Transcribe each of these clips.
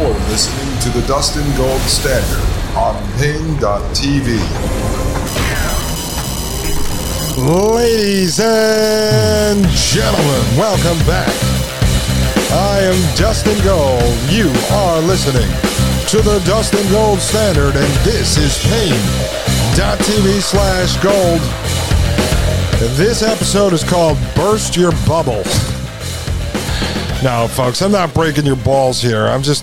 You're listening to the Dustin Gold Standard on Paine.tv. Ladies and gentlemen, welcome back. I am Dustin Gold. You are listening to the Dustin Gold Standard, and this is Paine.tv slash gold. This episode is called Burst Your Bubble. No, folks, I'm not breaking your balls here. I'm just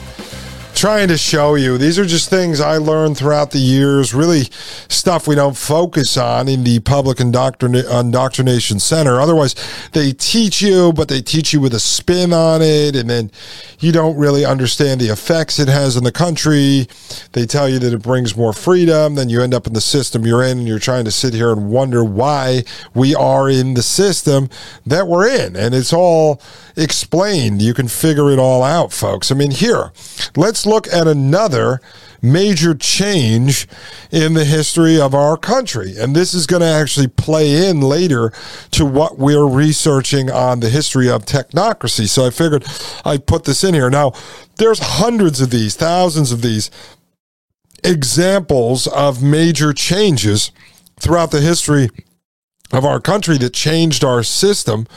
trying to show you. These are just things I learned throughout the years, really stuff we don't focus on in the public indoctrina- indoctrination center. Otherwise, they teach you, but they teach you with a spin on it, and then you don't really understand the effects it has in the country. They tell you that it brings more freedom, then you end up in the system you're in, and you're trying to sit here and wonder why we are in the system that we're in. And it's all explained. You can figure it all out, folks. I mean, here, let's look at another major change in the history of our country. And this is going to actually play in later to what we're researching on the history of technocracy. So I figured I'd put this in here. Now, there's hundreds of these, thousands of these examples of major changes throughout the history of our country that changed our system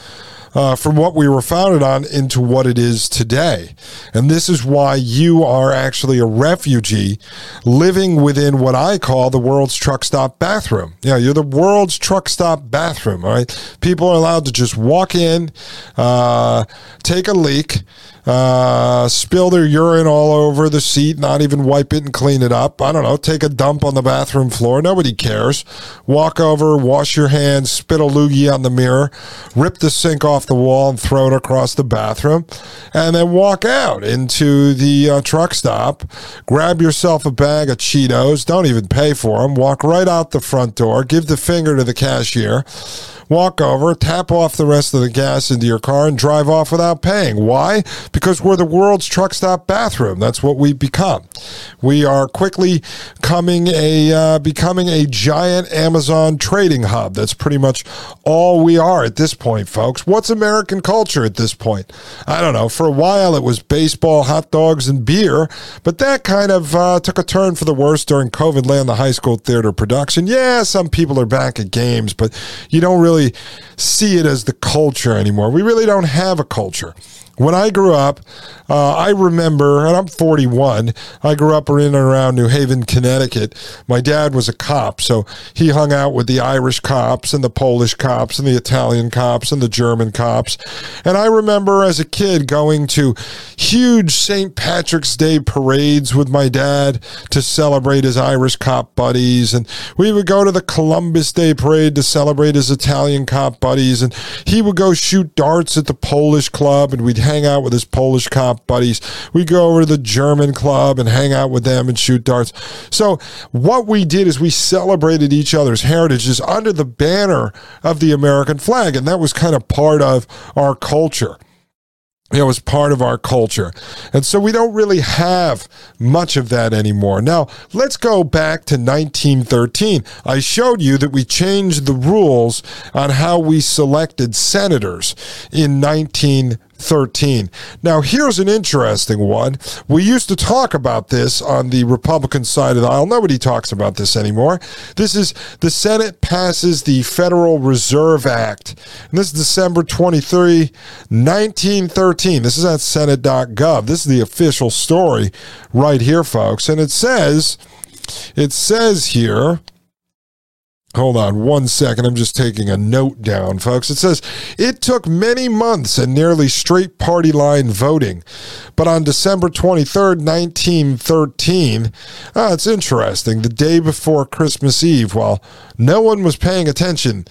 uh, from what we were founded on into what it is today. And this is why you are actually a refugee living within what I call the world's truck stop bathroom. Yeah, you're the world's truck stop bathroom. All right. People are allowed to just walk in, uh, take a leak, uh, spill their urine all over the seat, not even wipe it and clean it up. I don't know, take a dump on the bathroom floor. Nobody cares. Walk over, wash your hands, spit a loogie on the mirror, rip the sink off the wall and throw it across the bathroom, and then walk out into the uh, truck stop. Grab yourself a bag of Cheetos. Don't even pay for them. Walk right out the front door. Give the finger to the cashier walk over, tap off the rest of the gas into your car, and drive off without paying. Why? Because we're the world's truck stop bathroom. That's what we've become. We are quickly coming a uh, becoming a giant Amazon trading hub. That's pretty much all we are at this point, folks. What's American culture at this point? I don't know. For a while, it was baseball, hot dogs, and beer, but that kind of uh, took a turn for the worse during COVID land the high school theater production. Yeah, some people are back at games, but you don't really really see it as the culture anymore. We really don't have a culture. When I grew up, uh, I remember, and I'm 41, I grew up in and around New Haven, Connecticut. My dad was a cop, so he hung out with the Irish cops and the Polish cops and the Italian cops and the German cops. And I remember as a kid going to huge St. Patrick's Day parades with my dad to celebrate his Irish cop buddies. And we would go to the Columbus Day parade to celebrate his Italian cop buddies. And he would go shoot darts at the Polish club and we'd hang out with his Polish cop buddies. We go over to the German club and hang out with them and shoot darts. So what we did is we celebrated each other's heritages under the banner of the American flag, and that was kind of part of our culture it was part of our culture. And so we don't really have much of that anymore. Now, let's go back to 1913. I showed you that we changed the rules on how we selected senators in 1913. 13. Now, here's an interesting one. We used to talk about this on the Republican side of the aisle. Nobody talks about this anymore. This is the Senate passes the Federal Reserve Act. And this is December 23, 1913. This is at Senate.gov. This is the official story right here, folks. And it says, it says here, Hold on one second. I'm just taking a note down, folks. It says it took many months and nearly straight party line voting. But on December 23rd, 1913, ah, it's interesting, the day before Christmas Eve, while no one was paying attention,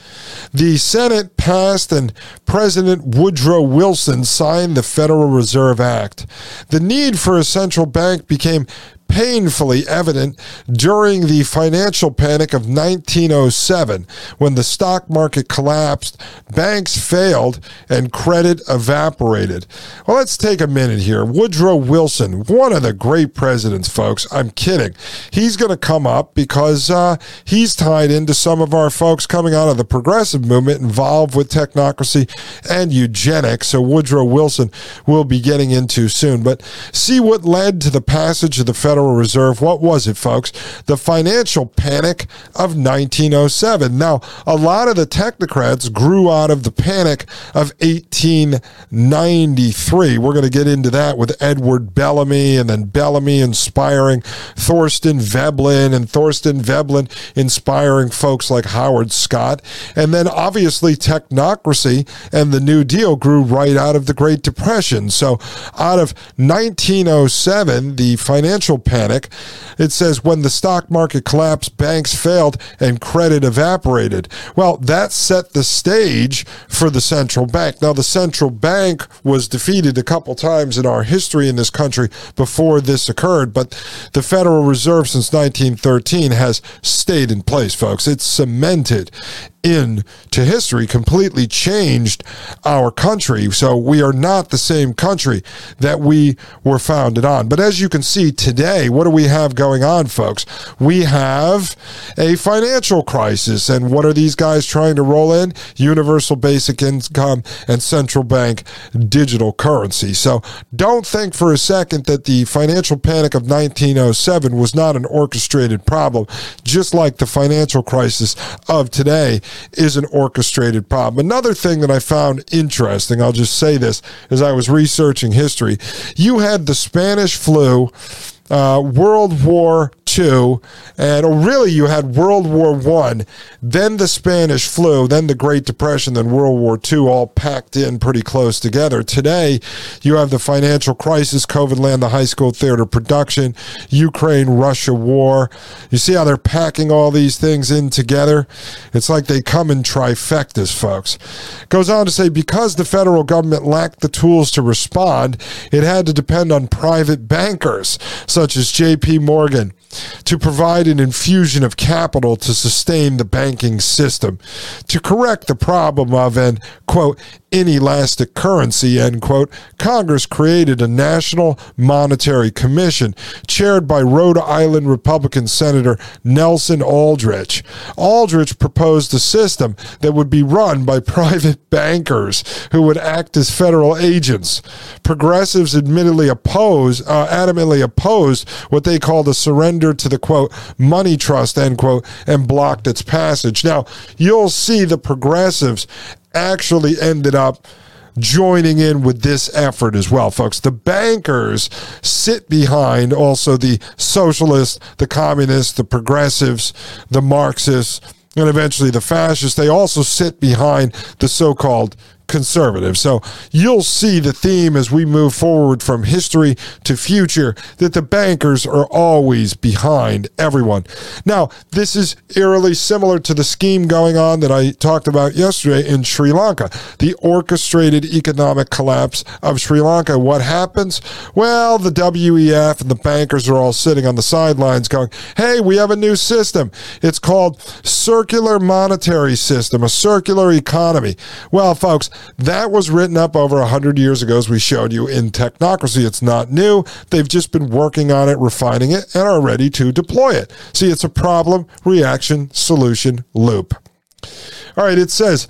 the Senate passed and President Woodrow Wilson signed the Federal Reserve Act. The need for a central bank became painfully evident during the financial panic of 1907 when the stock market collapsed, banks failed, and credit evaporated. Well, let's take a minute here. Woodrow Wilson, one of the great presidents, folks. I'm kidding. He's going to come up because uh, he's tied into some of our folks coming out of the progressive movement involved with technocracy and eugenics. So Woodrow Wilson will be getting into soon. But see what led to the passage of the Federal Reserve. What was it, folks? The financial panic of 1907. Now, a lot of the technocrats grew out of the panic of 1893. We're going to get into that with Edward Bellamy and then Bellamy inspiring Thorstein Veblen and Thorstein Veblen inspiring folks like Howard Scott. And then obviously technocracy and the New Deal grew right out of the Great Depression. So out of 1907, the financial panic, it says when the stock market collapsed, banks failed and credit evaporated. Well, that set the stage for the central bank. Now, the central bank was defeated a couple times in our history in this country before this occurred, but the Federal Reserve since 1913 has stayed in place, folks. It's cemented into history, completely changed our country. So we are not the same country that we were founded on. But as you can see today, what do we have going on, folks? We have a financial crisis. And what are these guys trying to roll in? Universal basic income and central bank digital currency. So don't think for a second that the financial panic of 1907 was not an orchestrated problem, just like the financial crisis of today is an orchestrated problem. Another thing that I found interesting, I'll just say this as I was researching history, you had the Spanish flu uh, World War II, and really you had World War One, then the Spanish flu, then the Great Depression, then World War II, all packed in pretty close together. Today, you have the financial crisis, COVID land, the high school theater production, Ukraine Russia war. You see how they're packing all these things in together? It's like they come in trifectas, folks. Goes on to say because the federal government lacked the tools to respond, it had to depend on private bankers. Such as JP Morgan to provide an infusion of capital to sustain the banking system, to correct the problem of an, quote, inelastic currency, end quote, Congress created a National Monetary Commission chaired by Rhode Island Republican Senator Nelson Aldrich. Aldrich proposed a system that would be run by private bankers who would act as federal agents. Progressives admittedly oppose, uh, adamantly opposed what they called a surrender to the quote money trust, end quote, and blocked its passage. Now, you'll see the progressives actually ended up joining in with this effort as well, folks. The bankers sit behind also the socialists, the communists, the progressives, the Marxists, and eventually the fascists. They also sit behind the so called conservative. So you'll see the theme as we move forward from history to future that the bankers are always behind everyone. Now, this is eerily similar to the scheme going on that I talked about yesterday in Sri Lanka, the orchestrated economic collapse of Sri Lanka. What happens? Well, the WEF and the bankers are all sitting on the sidelines going, hey, we have a new system. It's called circular monetary system, a circular economy. Well, folks, that was written up over 100 years ago, as we showed you in Technocracy. It's not new. They've just been working on it, refining it, and are ready to deploy it. See, it's a problem, reaction, solution loop. All right, it says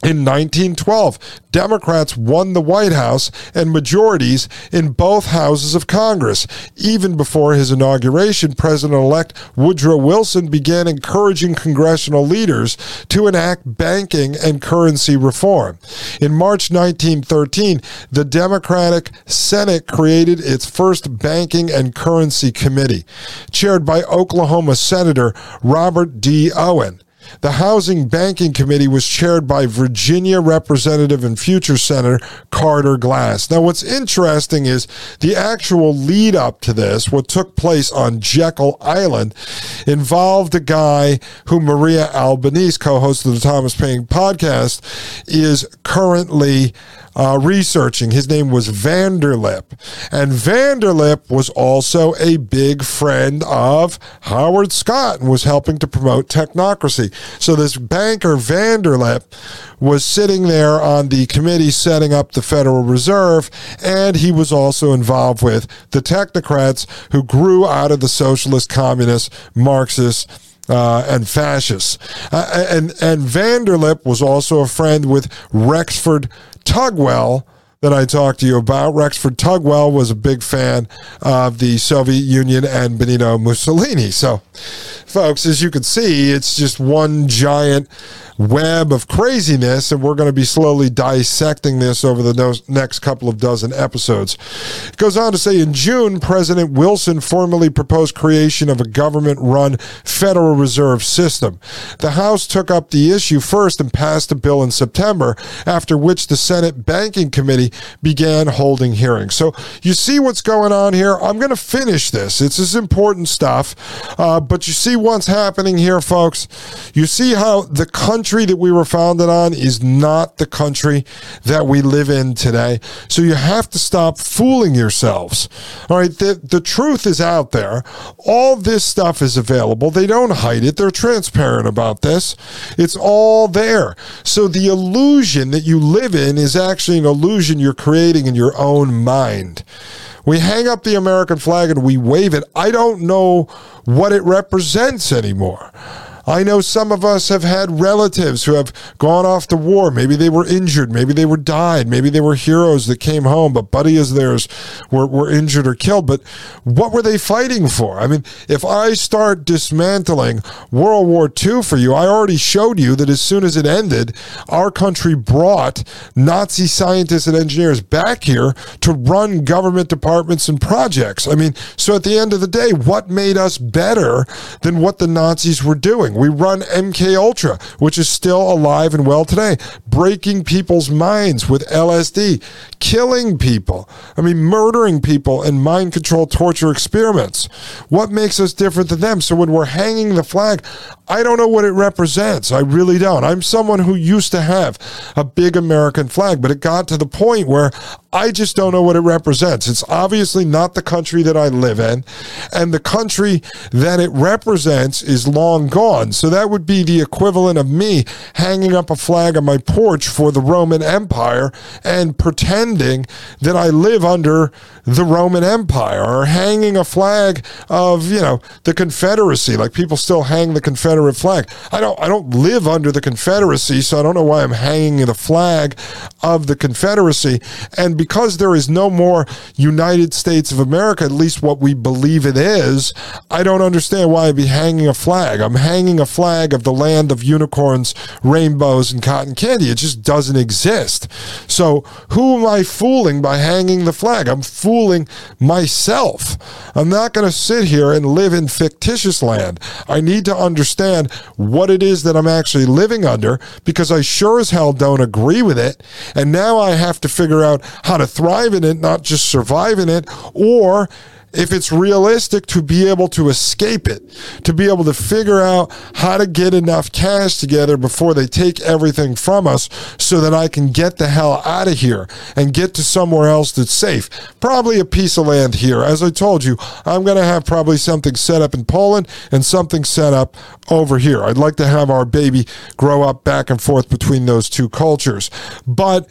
in 1912, Democrats won the White House and majorities in both houses of Congress. Even before his inauguration, President elect Woodrow Wilson began encouraging congressional leaders to enact banking and currency reform. In March 1913, the Democratic Senate created its first Banking and Currency Committee, chaired by Oklahoma Senator Robert D. Owen. The Housing Banking Committee was chaired by Virginia Representative and future Senator Carter Glass. Now, what's interesting is the actual lead up to this, what took place on Jekyll Island, involved a guy who Maria Albanese, co host of the Thomas Paine podcast, is currently uh, researching. His name was Vanderlip. And Vanderlip was also a big friend of Howard Scott and was helping to promote technocracy. So this banker, Vanderlip, was sitting there on the committee setting up the Federal Reserve, and he was also involved with the technocrats who grew out of the socialist, communist, Marxist, uh, and fascists. Uh, and and Vanderlip was also a friend with Rexford Tugwell that I talked to you about. Rexford Tugwell was a big fan of the Soviet Union and Benito Mussolini. So, folks, as you can see, it's just one giant web of craziness, and we're going to be slowly dissecting this over the no- next couple of dozen episodes. It goes on to say in June, President Wilson formally proposed creation of a government run Federal Reserve System. The House took up the issue first and passed a bill in September, after which the Senate Banking Committee began holding hearings. So you see what's going on here. I'm going to finish this. It's this important stuff, uh, but you see what's happening here, folks. You see how the country country that we were founded on is not the country that we live in today. So you have to stop fooling yourselves. All right. The, the truth is out there. All this stuff is available. They don't hide it. They're transparent about this. It's all there. So the illusion that you live in is actually an illusion you're creating in your own mind. We hang up the American flag and we wave it. I don't know what it represents anymore. I know some of us have had relatives who have gone off to war. Maybe they were injured. Maybe they were died. Maybe they were heroes that came home, but buddies of theirs were, were injured or killed. But what were they fighting for? I mean, if I start dismantling World War II for you, I already showed you that as soon as it ended, our country brought Nazi scientists and engineers back here to run government departments and projects. I mean, so at the end of the day, what made us better than what the Nazis were doing? We run MK Ultra, which is still alive and well today, breaking people's minds with LSD, killing people. I mean, murdering people in mind control torture experiments. What makes us different than them? So when we're hanging the flag, I don't know what it represents. I really don't. I'm someone who used to have a big American flag, but it got to the point where I just don't know what it represents. It's obviously not the country that I live in, and the country that it represents is long gone. So that would be the equivalent of me hanging up a flag on my porch for the Roman Empire and pretending that I live under the Roman Empire or hanging a flag of, you know, the Confederacy. Like people still hang the Confederate flag. I don't I don't live under the Confederacy, so I don't know why I'm hanging the flag of the Confederacy. And because there is no more United States of America, at least what we believe it is, I don't understand why I'd be hanging a flag. I'm hanging a flag of the land of unicorns, rainbows, and cotton candy. It just doesn't exist. So who am I fooling by hanging the flag? I'm fooling myself. I'm not going to sit here and live in fictitious land. I need to understand what it is that I'm actually living under because I sure as hell don't agree with it. And now I have to figure out how to thrive in it, not just survive in it, or if it's realistic to be able to escape it, to be able to figure out how to get enough cash together before they take everything from us so that I can get the hell out of here and get to somewhere else that's safe. Probably a piece of land here. As I told you, I'm going to have probably something set up in Poland and something set up over here. I'd like to have our baby grow up back and forth between those two cultures. But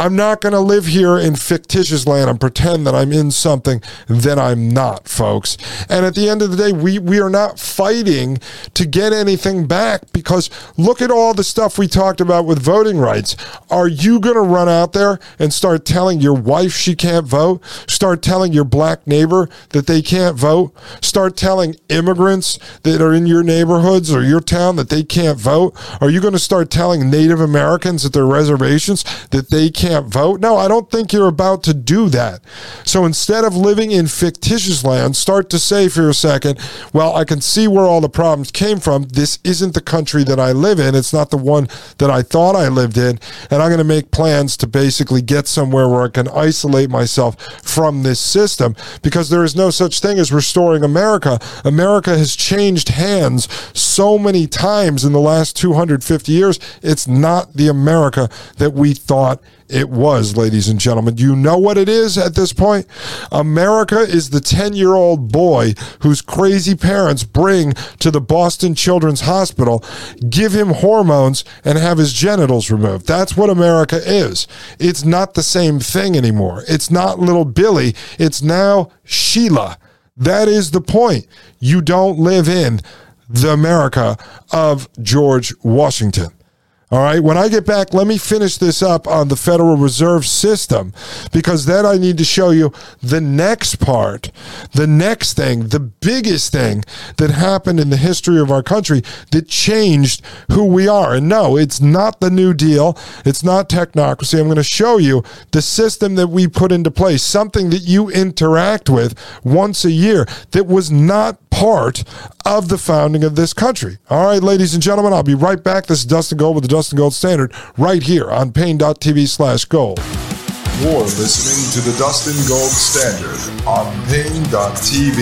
I'm not going to live here in fictitious land and pretend that I'm in something that I'm not, folks. And at the end of the day, we, we are not fighting to get anything back because look at all the stuff we talked about with voting rights. Are you going to run out there and start telling your wife she can't vote? Start telling your black neighbor that they can't vote? Start telling immigrants that are in your neighborhoods or your town that they can't vote? Are you going to start telling Native Americans at their reservations that they can't can't vote. No, I don't think you're about to do that. So instead of living in fictitious land, start to say for a second, well, I can see where all the problems came from. This isn't the country that I live in. It's not the one that I thought I lived in. And I'm going to make plans to basically get somewhere where I can isolate myself from this system because there is no such thing as restoring America. America has changed hands so many times in the last 250 years. It's not the America that we thought it was, ladies and gentlemen. Do You know what it is at this point? America is the 10 year old boy whose crazy parents bring to the Boston Children's Hospital, give him hormones, and have his genitals removed. That's what America is. It's not the same thing anymore. It's not little Billy, it's now Sheila. That is the point. You don't live in the America of George Washington. All right. When I get back, let me finish this up on the Federal Reserve System because then I need to show you the next part, the next thing, the biggest thing that happened in the history of our country that changed who we are. And no, it's not the New Deal. It's not technocracy. I'm going to show you the system that we put into place, something that you interact with once a year that was not part of the founding of this country. All right, ladies and gentlemen, I'll be right back. This is Dustin Gold with the Dustin Gold Standard right here on Paine.tv slash gold. You're listening to the Dustin Gold Standard on Paine.tv.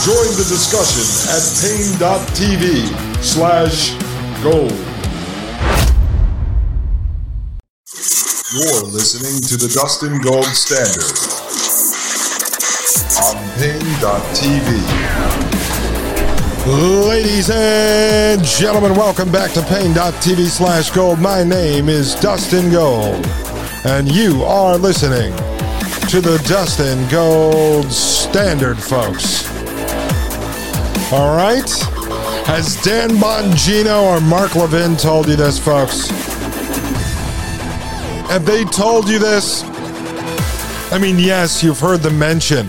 Join the discussion at Paine.tv slash gold. You're listening to the Dustin Gold Standard on Paine.tv. Ladies and gentlemen, welcome back to Paine.tv slash gold. My name is Dustin Gold, and you are listening to the Dustin Gold Standard, folks. All right? Has Dan Bongino or Mark Levin told you this, folks? Have they told you this? I mean, yes, you've heard them mention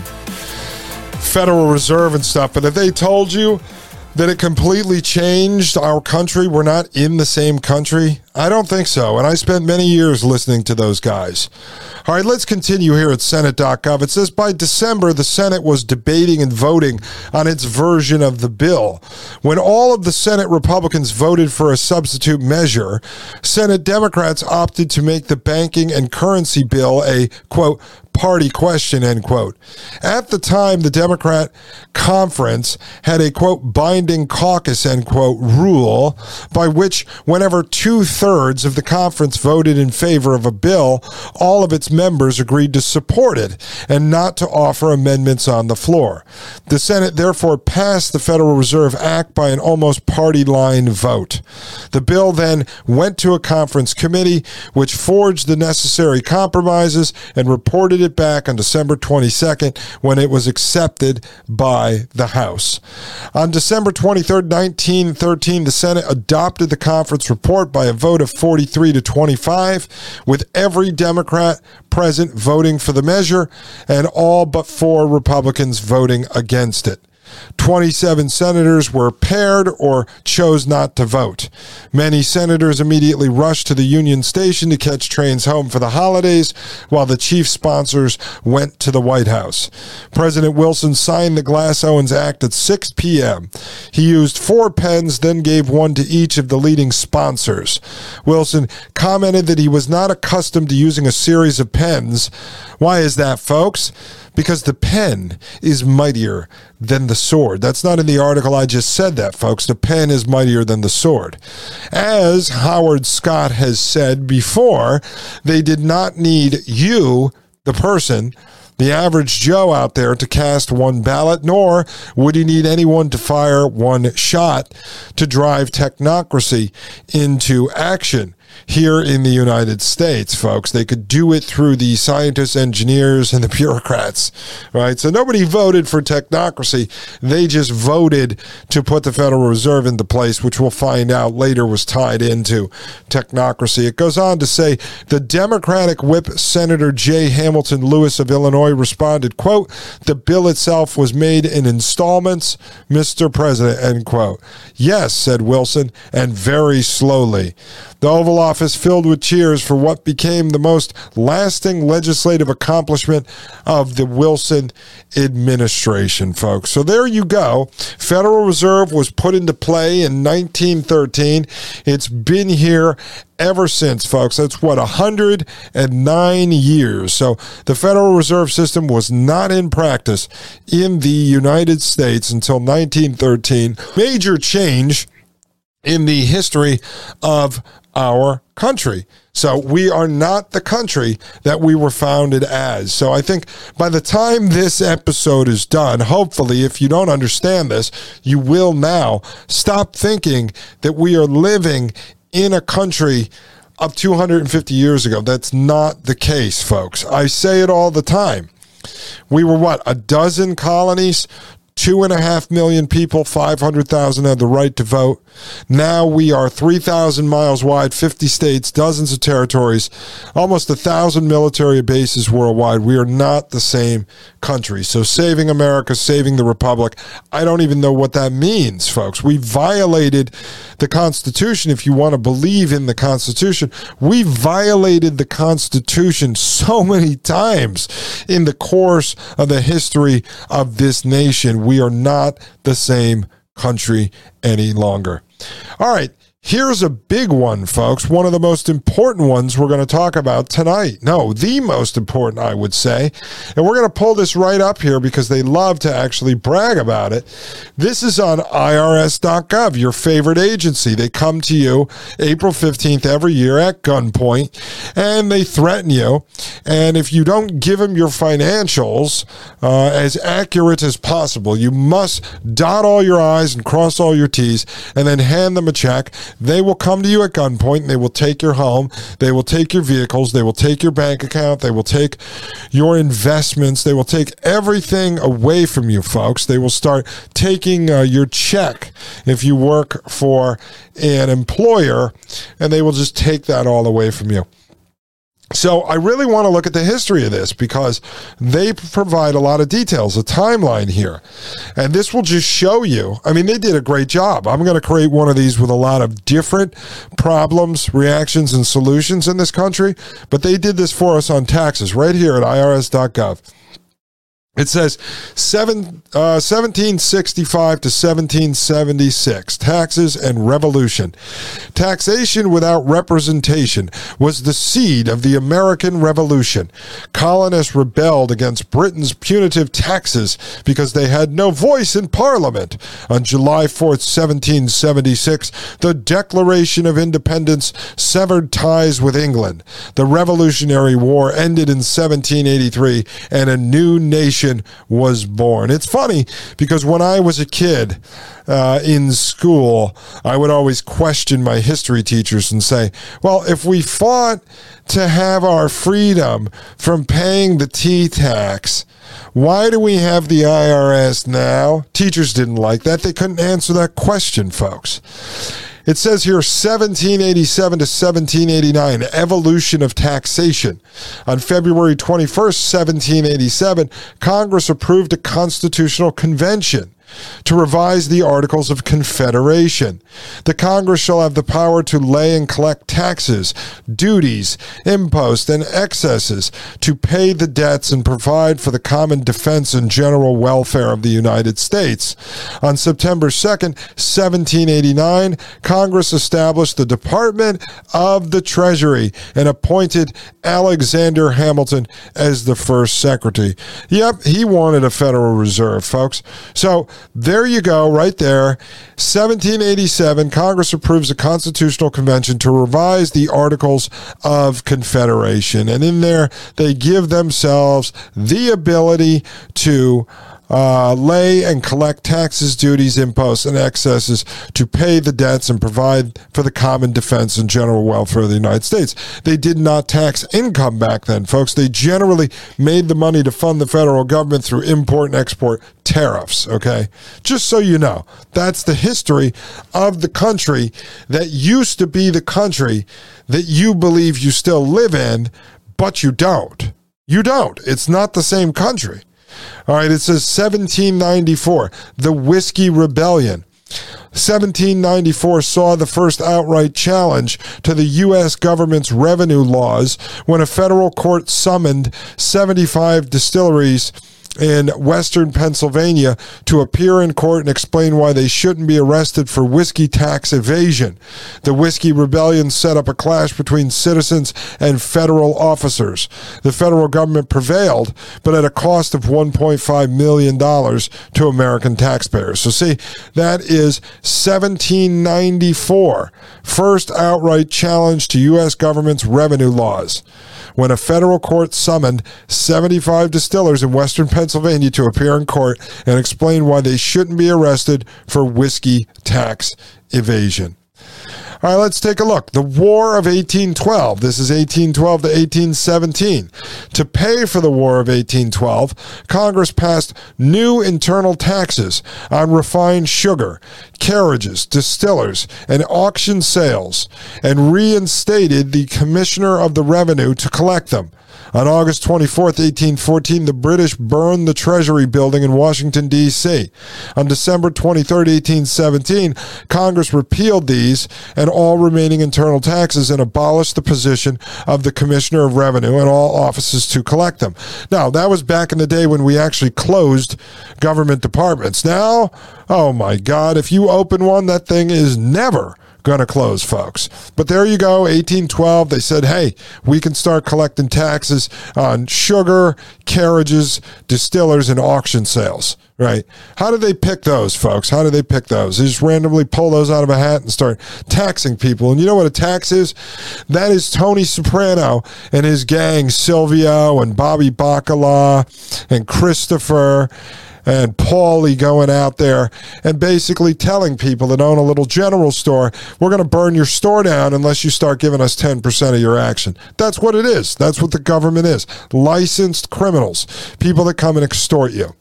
Federal Reserve and stuff, but have they told you that it completely changed our country? We're not in the same country? I don't think so. And I spent many years listening to those guys. All right, let's continue here at Senate.gov. It says by December, the Senate was debating and voting on its version of the bill. When all of the Senate Republicans voted for a substitute measure, Senate Democrats opted to make the banking and currency bill a, quote, party question, end quote. At the time, the Democrat conference had a quote binding caucus, end quote, rule by which whenever two thirds of the conference voted in favor of a bill, all of its members agreed to support it and not to offer amendments on the floor. The Senate therefore passed the Federal Reserve Act by an almost party line vote. The bill then went to a conference committee, which forged the necessary compromises and reported it back on December 22nd when it was accepted by the House. On December 23rd, 1913, the Senate adopted the conference report by a vote of 43 to 25, with every Democrat present voting for the measure and all but four Republicans voting against it. 27 senators were paired or chose not to vote. Many senators immediately rushed to the Union Station to catch trains home for the holidays, while the chief sponsors went to the White House. President Wilson signed the Glass Owens Act at 6 p.m. He used four pens, then gave one to each of the leading sponsors. Wilson commented that he was not accustomed to using a series of pens. Why is that, folks? Because the pen is mightier than the sword. That's not in the article. I just said that, folks. The pen is mightier than the sword. As Howard Scott has said before, they did not need you, the person, the average Joe out there to cast one ballot, nor would he need anyone to fire one shot to drive technocracy into action here in the United States, folks. They could do it through the scientists, engineers, and the bureaucrats, right? So nobody voted for technocracy. They just voted to put the Federal Reserve into place, which we'll find out later was tied into technocracy. It goes on to say the Democratic whip Senator Jay Hamilton Lewis of Illinois responded, quote, the bill itself was made in installments, Mr. President, end quote. Yes, said Wilson, and very slowly. The Oval Office filled with cheers for what became the most lasting legislative accomplishment of the Wilson administration, folks. So there you go. Federal Reserve was put into play in 1913. It's been here ever since, folks. That's what, 109 years. So the Federal Reserve System was not in practice in the United States until 1913. Major change in the history of our country. So we are not the country that we were founded as. So I think by the time this episode is done, hopefully, if you don't understand this, you will now stop thinking that we are living in a country of 250 years ago. That's not the case, folks. I say it all the time. We were what, a dozen colonies two and a half million people, 500,000 had the right to vote. Now we are 3,000 miles wide, 50 states, dozens of territories, almost a thousand military bases worldwide. We are not the same country. So saving America, saving the Republic, I don't even know what that means, folks. We violated the Constitution. If you want to believe in the Constitution, we violated the Constitution so many times in the course of the history of this nation we are not the same country any longer. All right. Here's a big one, folks. One of the most important ones we're going to talk about tonight. No, the most important, I would say. And we're going to pull this right up here because they love to actually brag about it. This is on irs.gov, your favorite agency. They come to you April 15th every year at gunpoint and they threaten you. And if you don't give them your financials uh, as accurate as possible, you must dot all your I's and cross all your T's and then hand them a check they will come to you at gunpoint. They will take your home. They will take your vehicles. They will take your bank account. They will take your investments. They will take everything away from you, folks. They will start taking uh, your check if you work for an employer, and they will just take that all away from you. So I really want to look at the history of this because they provide a lot of details, a timeline here. And this will just show you. I mean, they did a great job. I'm going to create one of these with a lot of different problems, reactions, and solutions in this country. But they did this for us on taxes right here at irs.gov. It says seven, uh, 1765 to 1776, taxes and revolution. Taxation without representation was the seed of the American Revolution. Colonists rebelled against Britain's punitive taxes because they had no voice in Parliament. On July 4th, 1776, the Declaration of Independence severed ties with England. The Revolutionary War ended in 1783, and a new nation was born. It's funny because when I was a kid uh, in school, I would always question my history teachers and say, well, if we fought to have our freedom from paying the tea tax, why do we have the IRS now? Teachers didn't like that. They couldn't answer that question, folks. It says here 1787 to 1789, evolution of taxation. On February 21st, 1787, Congress approved a constitutional convention to revise the Articles of Confederation. The Congress shall have the power to lay and collect taxes, duties, imposts, and excesses, to pay the debts and provide for the common defense and general welfare of the United States. On September 2nd, 1789, Congress established the Department of the Treasury and appointed Alexander Hamilton as the first secretary. Yep, he wanted a Federal Reserve, folks. So there you go, right there. 1787, Congress approves a constitutional convention to revise the Articles of Confederation. And in there, they give themselves the ability to uh, lay and collect taxes, duties, imposts, and excesses to pay the debts and provide for the common defense and general welfare of the United States. They did not tax income back then, folks. They generally made the money to fund the federal government through import and export tariffs, okay? Just so you know, that's the history of the country that used to be the country that you believe you still live in, but you don't. You don't. It's not the same country. All right, it says 1794, the Whiskey Rebellion. 1794 saw the first outright challenge to the U.S. government's revenue laws when a federal court summoned 75 distilleries in Western Pennsylvania to appear in court and explain why they shouldn't be arrested for whiskey tax evasion. The Whiskey Rebellion set up a clash between citizens and federal officers. The federal government prevailed, but at a cost of $1.5 million to American taxpayers. So, see, that is 1794, first outright challenge to U.S. government's revenue laws when a federal court summoned 75 distillers in Western Pennsylvania to appear in court and explain why they shouldn't be arrested for whiskey tax evasion. All right, let's take a look. The War of 1812. This is 1812 to 1817. To pay for the War of 1812, Congress passed new internal taxes on refined sugar, carriages, distillers, and auction sales, and reinstated the Commissioner of the Revenue to collect them. On August 24, 1814, the British burned the Treasury building in Washington, D.C. On December 23, 1817, Congress repealed these and all remaining internal taxes and abolished the position of the Commissioner of Revenue and all offices to collect them. Now, that was back in the day when we actually closed government departments. Now, oh my God, if you open one, that thing is never going to close, folks. But there you go, 1812. They said, hey, we can start collecting taxes on sugar, carriages, distillers, and auction sales. Right? How do they pick those, folks? How do they pick those? They just randomly pull those out of a hat and start taxing people. And you know what a tax is? That is Tony Soprano and his gang, Silvio and Bobby Bacala and Christopher and Paulie going out there and basically telling people that own a little general store, we're going to burn your store down unless you start giving us 10% of your action. That's what it is. That's what the government is. Licensed criminals, people that come and extort you.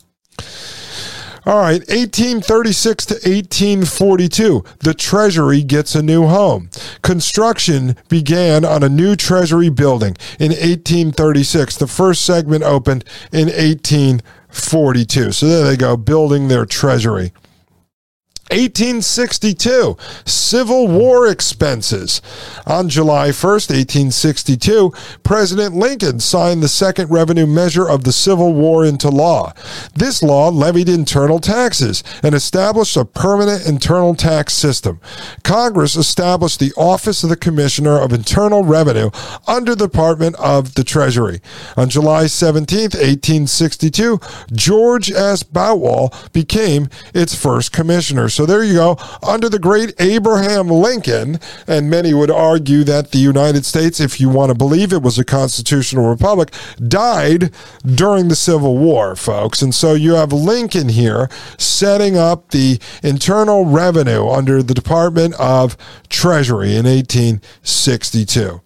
All right, 1836 to 1842, the Treasury gets a new home. Construction began on a new Treasury building in 1836. The first segment opened in 1842. So there they go, building their treasury. 1862, Civil War expenses. On July 1st, 1862, President Lincoln signed the second revenue measure of the Civil War into law. This law levied internal taxes and established a permanent internal tax system. Congress established the Office of the Commissioner of Internal Revenue under the Department of the Treasury. On July 17th, 1862, George S. Boutwell became its first commissioner. So there you go. Under the great Abraham Lincoln, and many would argue that the United States, if you want to believe it was a constitutional republic, died during the Civil War, folks. And so you have Lincoln here setting up the internal revenue under the Department of Treasury in 1862.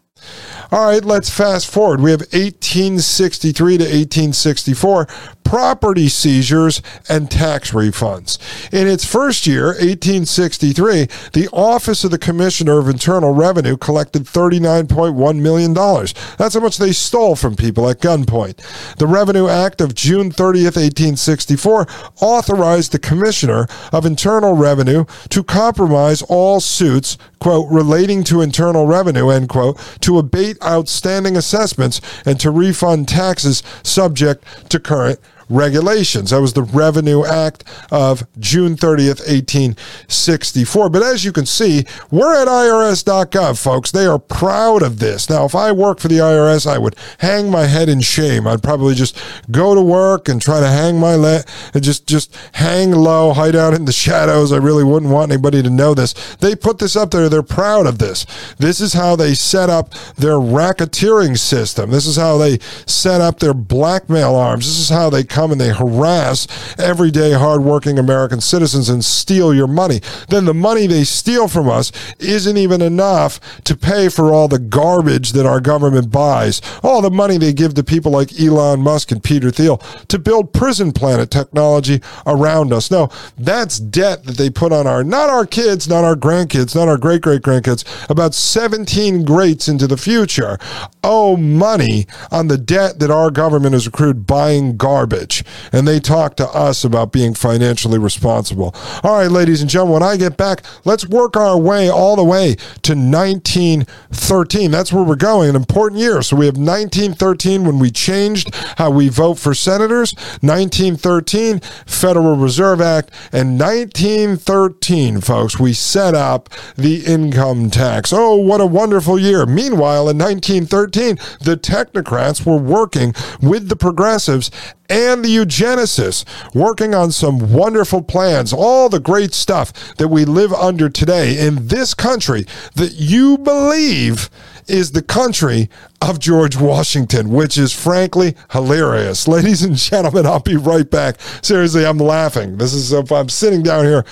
All right, let's fast forward. We have 1863 to 1864 property seizures and tax refunds. In its first year, 1863, the Office of the Commissioner of Internal Revenue collected $39.1 million. That's how much they stole from people at gunpoint. The Revenue Act of June 30th, 1864, authorized the Commissioner of Internal Revenue to compromise all suits, quote, relating to internal revenue, end quote, to abate outstanding assessments and to refund taxes subject to current regulations. That was the Revenue Act of June 30th, 1864. But as you can see, we're at IRS.gov, folks. They are proud of this. Now, if I worked for the IRS, I would hang my head in shame. I'd probably just go to work and try to hang my le- and just just hang low, hide out in the shadows. I really wouldn't want anybody to know this. They put this up there. They're proud of this. This is how they set up their racketeering system. This is how they set up their blackmail arms. This is how they come and they harass everyday hardworking American citizens and steal your money. Then the money they steal from us isn't even enough to pay for all the garbage that our government buys, all the money they give to people like Elon Musk and Peter Thiel to build prison planet technology around us. No, that's debt that they put on our, not our kids, not our grandkids, not our great great grandkids, about 17 greats into the future owe money on the debt that our government has accrued buying garbage. Rich and they talk to us about being financially responsible. All right, ladies and gentlemen, when I get back, let's work our way all the way to 1913. That's where we're going, an important year. So we have 1913 when we changed how we vote for senators, 1913 Federal Reserve Act, and 1913, folks, we set up the income tax. Oh, what a wonderful year. Meanwhile, in 1913, the technocrats were working with the progressives and the eugenicists, working on some wonderful plans, all the great stuff that we live under today in this country that you believe is the country of George Washington, which is frankly hilarious. Ladies and gentlemen, I'll be right back. Seriously, I'm laughing. This is if I'm sitting down here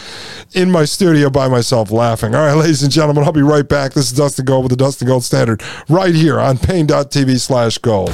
in my studio by myself laughing. All right, ladies and gentlemen, I'll be right back. This is Dustin Gold with the Dustin Gold Standard right here on Paine.tv slash gold.